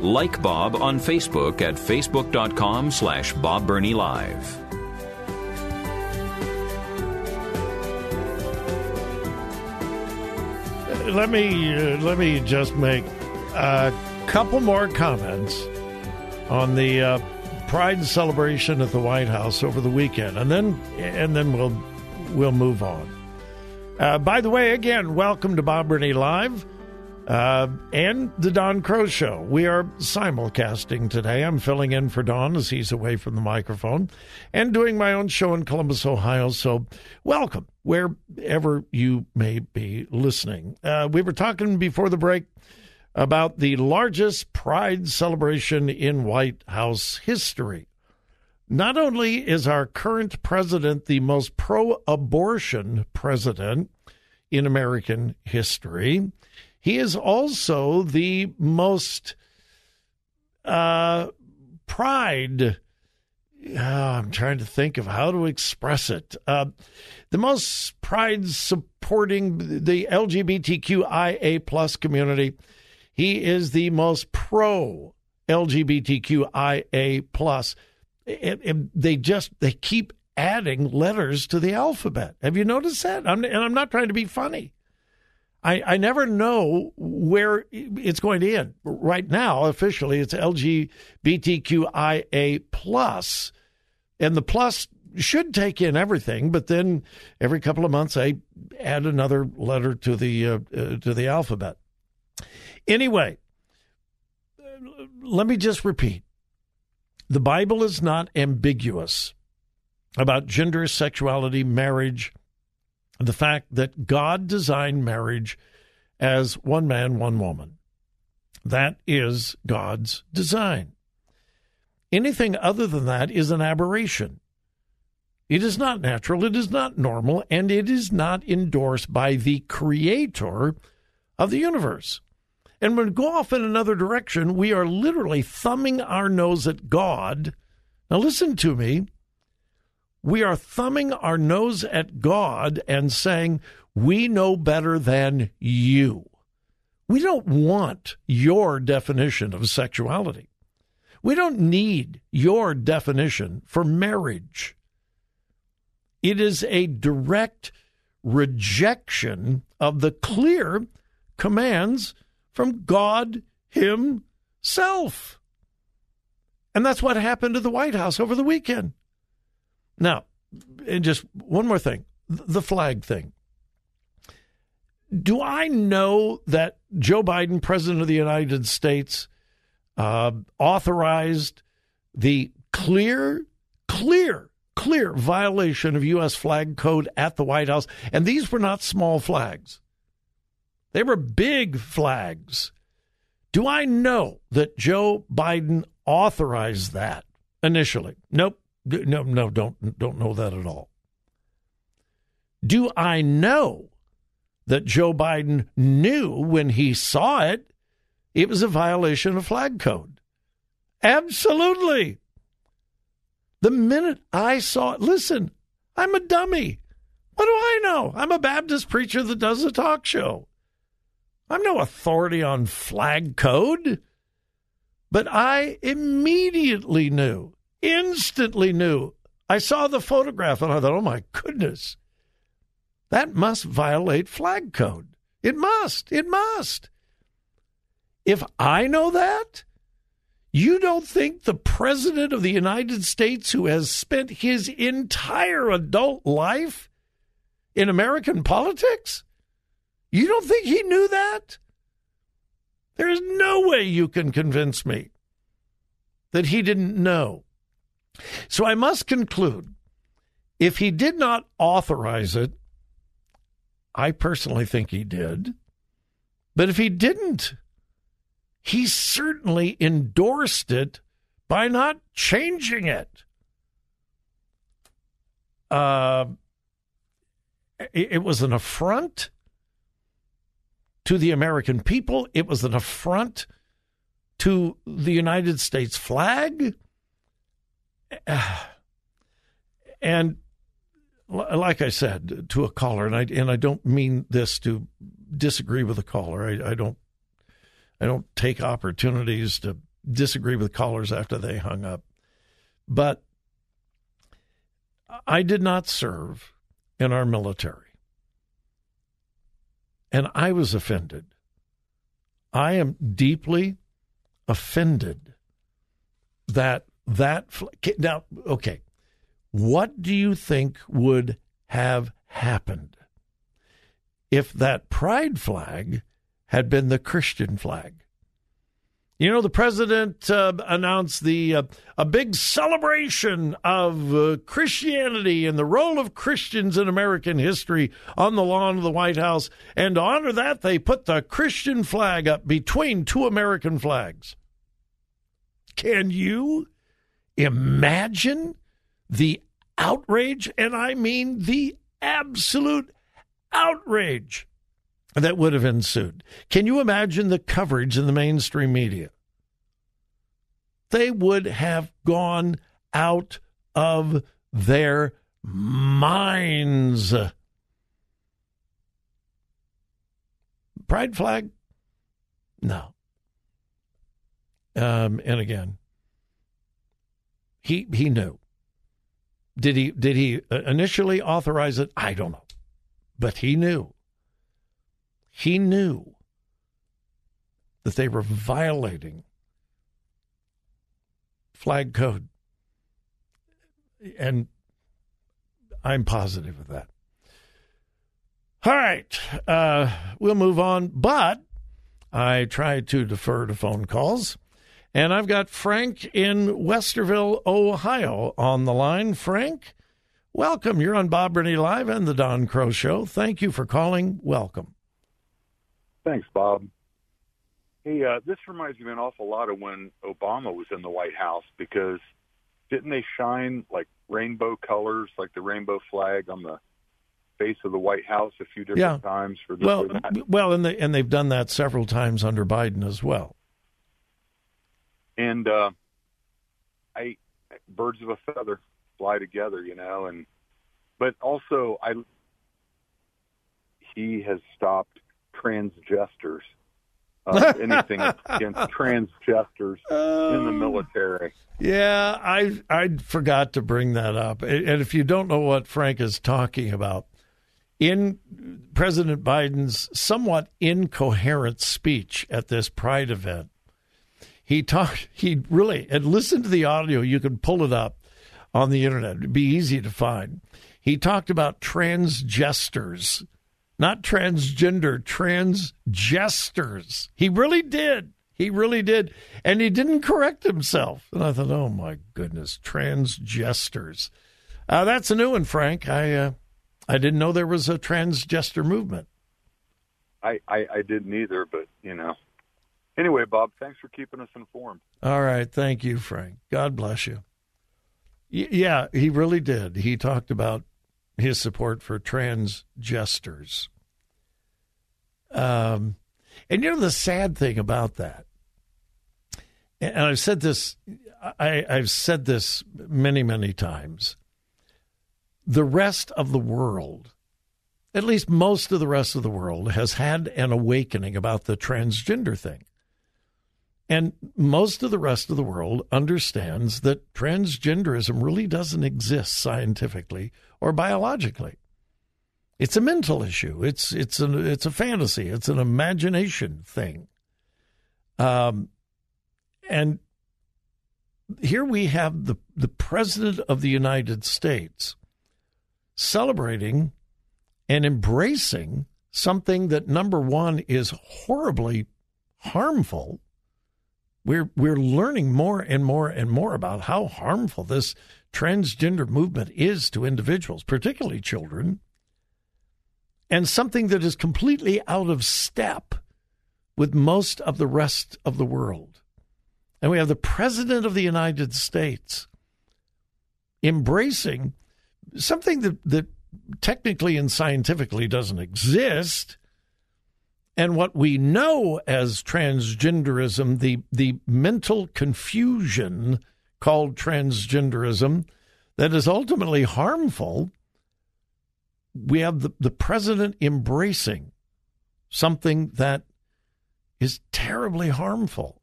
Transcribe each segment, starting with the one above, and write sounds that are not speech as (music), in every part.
Like Bob on Facebook at facebook.com slash Bob Burney Live. Let me uh, let me just make a couple more comments on the uh, Pride celebration at the White House over the weekend, and then and then we'll we'll move on. Uh, by the way, again, welcome to Bob Burney Live uh, and the Don Crow Show. We are simulcasting today. I'm filling in for Don as he's away from the microphone and doing my own show in Columbus, Ohio. So, welcome wherever you may be listening. Uh, we were talking before the break about the largest pride celebration in White House history. Not only is our current president the most pro abortion president in American history, he is also the most uh, pride. Uh, I'm trying to think of how to express it. Uh, the most pride supporting the LGBTQIA plus community. He is the most pro LGBTQIA plus. They just they keep adding letters to the alphabet. Have you noticed that? I'm, and I'm not trying to be funny. I, I never know where it's going to end. Right now, officially, it's LGBTQIA plus, and the plus should take in everything. But then every couple of months, I add another letter to the uh, uh, to the alphabet. Anyway, let me just repeat: the Bible is not ambiguous about gender, sexuality, marriage the fact that God designed marriage as one man, one woman. That is God's design. Anything other than that is an aberration. It is not natural, it is not normal, and it is not endorsed by the creator of the universe. And when we go off in another direction, we are literally thumbing our nose at God. Now, listen to me we are thumbing our nose at God and saying, we know better than you. We don't want your definition of sexuality. We don't need your definition for marriage. It is a direct rejection of the clear commands from God Himself. And that's what happened to the White House over the weekend. Now, and just one more thing the flag thing. Do I know that Joe Biden, President of the United States, uh, authorized the clear, clear, clear violation of U.S. flag code at the White House? And these were not small flags, they were big flags. Do I know that Joe Biden authorized that initially? Nope. No, no, don't don't know that at all. Do I know that Joe Biden knew when he saw it it was a violation of flag code? Absolutely. The minute I saw it, listen, I'm a dummy. What do I know? I'm a Baptist preacher that does a talk show. I'm no authority on flag code. But I immediately knew instantly knew. I saw the photograph and I thought, oh my goodness, that must violate flag code. It must. It must. If I know that, you don't think the President of the United States, who has spent his entire adult life in American politics, you don't think he knew that? There's no way you can convince me that he didn't know. So I must conclude if he did not authorize it, I personally think he did. But if he didn't, he certainly endorsed it by not changing it. Uh, it, it was an affront to the American people. It was an affront to the United States flag. (sighs) And like I said to a caller, and I and I don't mean this to disagree with a caller. I, I don't I don't take opportunities to disagree with callers after they hung up. But I did not serve in our military. And I was offended. I am deeply offended that that now okay what do you think would have happened if that pride flag had been the Christian flag? You know, the president uh, announced the uh, a big celebration of uh, Christianity and the role of Christians in American history on the lawn of the White House, and to honor that, they put the Christian flag up between two American flags. Can you imagine the outrage, and I mean the absolute outrage that would have ensued. Can you imagine the coverage in the mainstream media? They would have gone out of their minds. Pride flag? No. Um, and again, he he knew. Did he did he uh, initially authorize it? I don't know. But he knew. He knew that they were violating flag code. And I'm positive of that. All right. Uh, we'll move on. But I tried to defer to phone calls. And I've got Frank in Westerville, Ohio on the line. Frank, welcome. You're on Bob Burney Live and the Don Crow Show. Thank you for calling. Welcome. Thanks, Bob. Hey, uh, this reminds me an awful lot of when Obama was in the White House because didn't they shine like rainbow colors, like the rainbow flag on the face of the White House a few different yeah. times for this well, well, and they and they've done that several times under Biden as well and uh, I birds of a feather fly together, you know, and but also I he has stopped transgesters. Uh, (laughs) anything against transgesters in the military. Yeah, I I forgot to bring that up. And if you don't know what Frank is talking about, in President Biden's somewhat incoherent speech at this Pride event, he talked, he really, and listen to the audio. You can pull it up on the internet. It'd be easy to find. He talked about transgesters, not transgender, transgesters. He really did. He really did. And he didn't correct himself. And I thought, oh my goodness, transgesters. Uh, that's a new one, Frank. I uh, I didn't know there was a transgender movement. I, I, I didn't either, but you know, anyway, Bob, thanks for keeping us informed. All right. Thank you, Frank. God bless you. Y- yeah, he really did. He talked about his support for transgesters. Um, and you know the sad thing about that, and I've said this, I, I've said this many, many times. The rest of the world, at least most of the rest of the world, has had an awakening about the transgender thing. And most of the rest of the world understands that transgenderism really doesn't exist scientifically or biologically. It's a mental issue. It's it's a it's a fantasy. It's an imagination thing. Um, and here we have the the president of the United States celebrating and embracing something that number one is horribly harmful we're we're learning more and more and more about how harmful this transgender movement is to individuals, particularly children. and something that is completely out of step with most of the rest of the world. And we have the President of the United States embracing something that, that technically and scientifically doesn't exist. And what we know as transgenderism, the, the mental confusion called transgenderism, that is ultimately harmful, we have the, the president embracing something that is terribly harmful.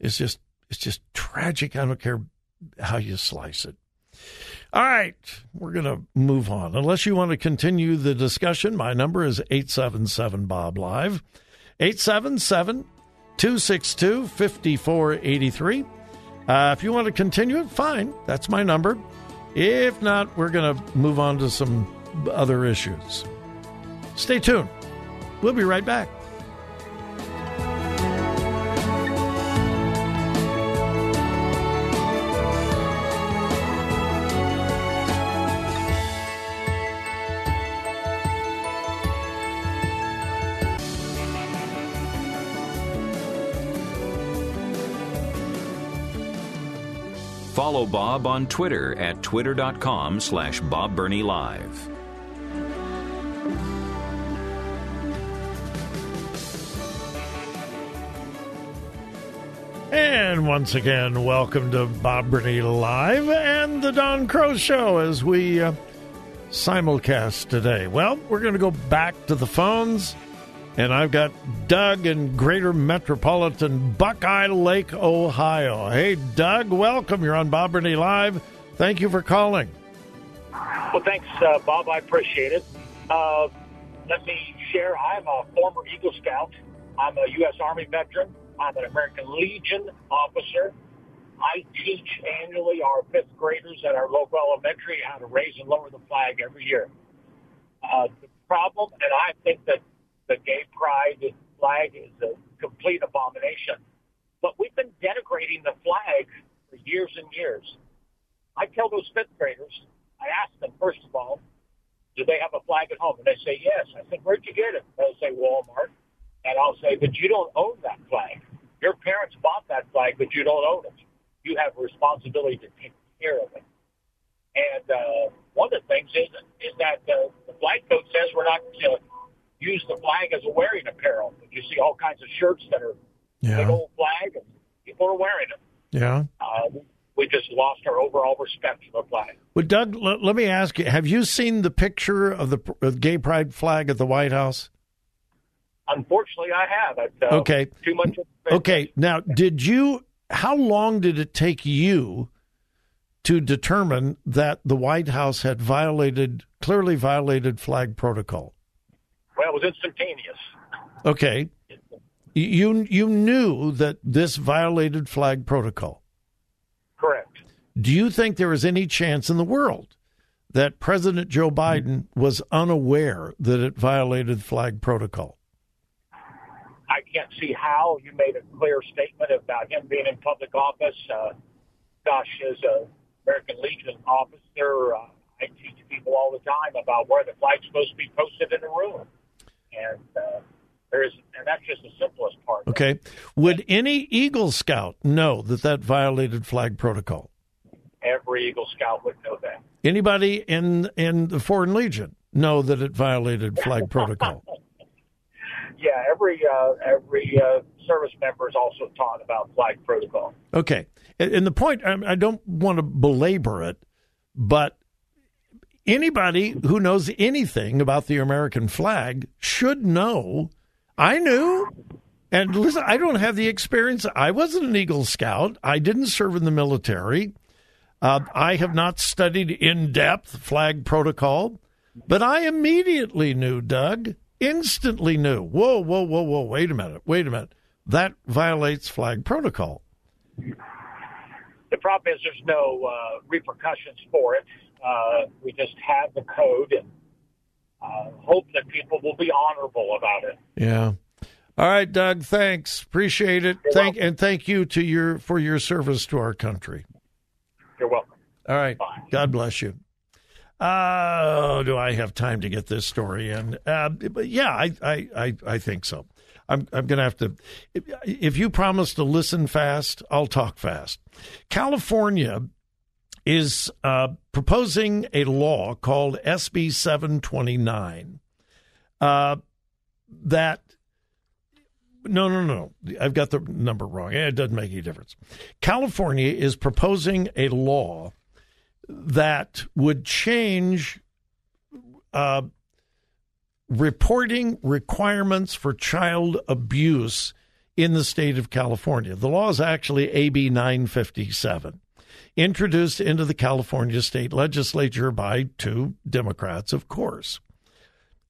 It's just it's just tragic. I don't care how you slice it. All right, we're going to move on. Unless you want to continue the discussion, my number is 877 Bob Live. 877 262 5483. Uh, if you want to continue it, fine. That's my number. If not, we're going to move on to some other issues. Stay tuned. We'll be right back. Follow Bob on Twitter at twitter.com slash Bob Burney Live. And once again, welcome to Bob Burney Live and the Don Crow Show as we uh, simulcast today. Well, we're going to go back to the phones. And I've got Doug in Greater Metropolitan Buckeye Lake, Ohio. Hey, Doug, welcome. You're on Bob Burney Live. Thank you for calling. Well, thanks, uh, Bob. I appreciate it. Uh, let me share. I'm a former Eagle Scout. I'm a U.S. Army veteran. I'm an American Legion officer. I teach annually our fifth graders at our local elementary how to raise and lower the flag every year. Uh, the problem, and I think that the gay pride flag is a complete abomination. But we've been denigrating the flag for years and years. I tell those fifth graders, I ask them, first of all, do they have a flag at home? And they say, yes. I said, where'd you get it? They'll say, Walmart. And I'll say, but you don't own that flag. Your parents bought that flag, but you don't own it. You have a responsibility to take care of it. And uh, one of the things is, is that uh, the flag code says we're not uh, use the flag as a wearing apparel. You see all kinds of shirts that are yeah. big old flag, and people are wearing it. Yeah. Uh, we just lost our overall respect for the flag. Well, Doug, l- let me ask you: Have you seen the picture of the gay pride flag at the White House? Unfortunately, I have. Uh, okay. Too much. Okay. Now, did you? How long did it take you to determine that the White House had violated, clearly violated flag protocol? It was instantaneous. Okay. You you knew that this violated flag protocol. Correct. Do you think there is any chance in the world that President Joe Biden was unaware that it violated flag protocol? I can't see how. You made a clear statement about him being in public office. Uh, gosh, as a American Legion officer, uh, I teach people all the time about where the flag's supposed to be posted in a room and uh, there's and that's just the simplest part. Okay, would any Eagle Scout know that that violated flag protocol? Every Eagle Scout would know that. Anybody in in the Foreign Legion know that it violated flag protocol? (laughs) yeah, every uh, every uh, service member is also taught about flag protocol. Okay, and the point I don't want to belabor it, but anybody who knows anything about the American flag should know. I knew. And listen, I don't have the experience. I wasn't an Eagle Scout. I didn't serve in the military. Uh, I have not studied in depth flag protocol, but I immediately knew, Doug, instantly knew. Whoa, whoa, whoa, whoa, wait a minute, wait a minute. That violates flag protocol. The problem is there's no uh, repercussions for it. Uh, we just have the code and uh, hope that people will be honorable about it. Yeah. All right, Doug. Thanks. Appreciate it. You're thank welcome. and thank you to your for your service to our country. You're welcome. All right. Bye. God bless you. Uh, do I have time to get this story in? Uh, but yeah, I, I, I, I think so. I'm, I'm going to have to. If, if you promise to listen fast, I'll talk fast. California is uh, proposing a law called SB 729 uh, that. No, no, no. I've got the number wrong. It doesn't make any difference. California is proposing a law that would change uh, reporting requirements for child abuse in the state of California. The law is actually AB 957, introduced into the California state legislature by two Democrats, of course.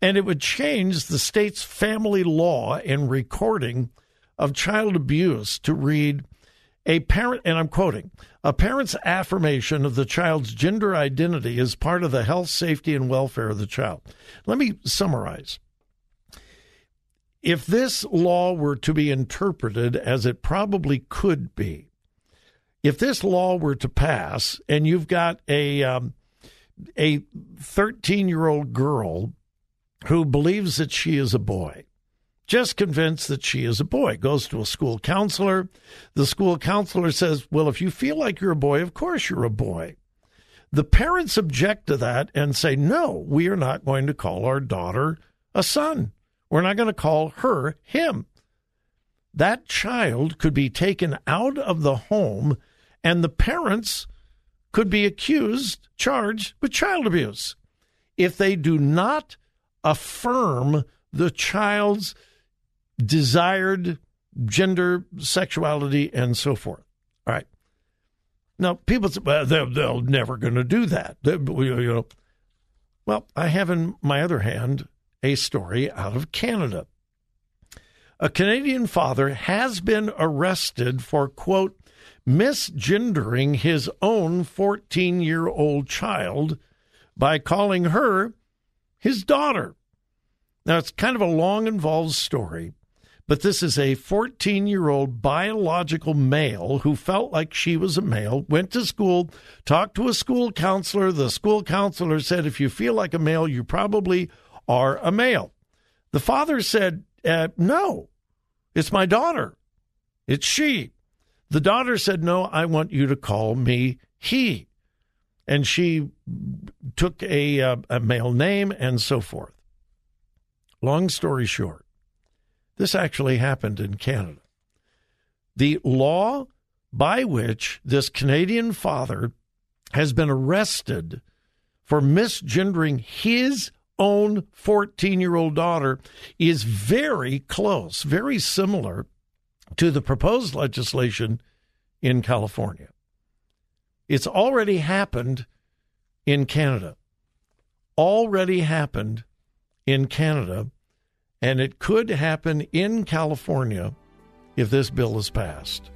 And it would change the state's family law and recording of child abuse to read a parent, and I'm quoting, a parent's affirmation of the child's gender identity is part of the health, safety, and welfare of the child. Let me summarize. If this law were to be interpreted as it probably could be, if this law were to pass and you've got a um, a 13 year old girl who believes that she is a boy just convinced that she is a boy. Goes to a school counselor. The school counselor says, Well, if you feel like you're a boy, of course you're a boy. The parents object to that and say, No, we are not going to call our daughter a son. We're not going to call her him. That child could be taken out of the home, and the parents could be accused, charged with child abuse if they do not affirm the child's desired gender, sexuality, and so forth. All right. Now, people say, well, they're, they're never going to do that. You know. Well, I have in my other hand a story out of Canada. A Canadian father has been arrested for, quote, misgendering his own 14 year old child by calling her his daughter. Now, it's kind of a long, involved story, but this is a 14 year old biological male who felt like she was a male, went to school, talked to a school counselor. The school counselor said, if you feel like a male, you probably are a male. The father said, uh, no, it's my daughter. It's she. The daughter said, no, I want you to call me he. And she took a, uh, a male name and so forth. Long story short, this actually happened in Canada. The law by which this Canadian father has been arrested for misgendering his own 14 year old daughter is very close, very similar to the proposed legislation in California. It's already happened in Canada. Already happened in Canada and it could happen in California if this bill is passed.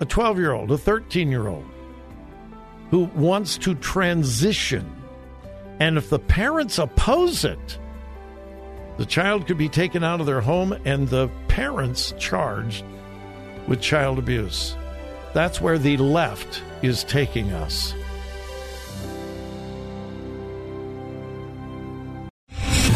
A 12 year old, a 13 year old who wants to transition, and if the parents oppose it, the child could be taken out of their home and the parents charged with child abuse. That's where the left is taking us.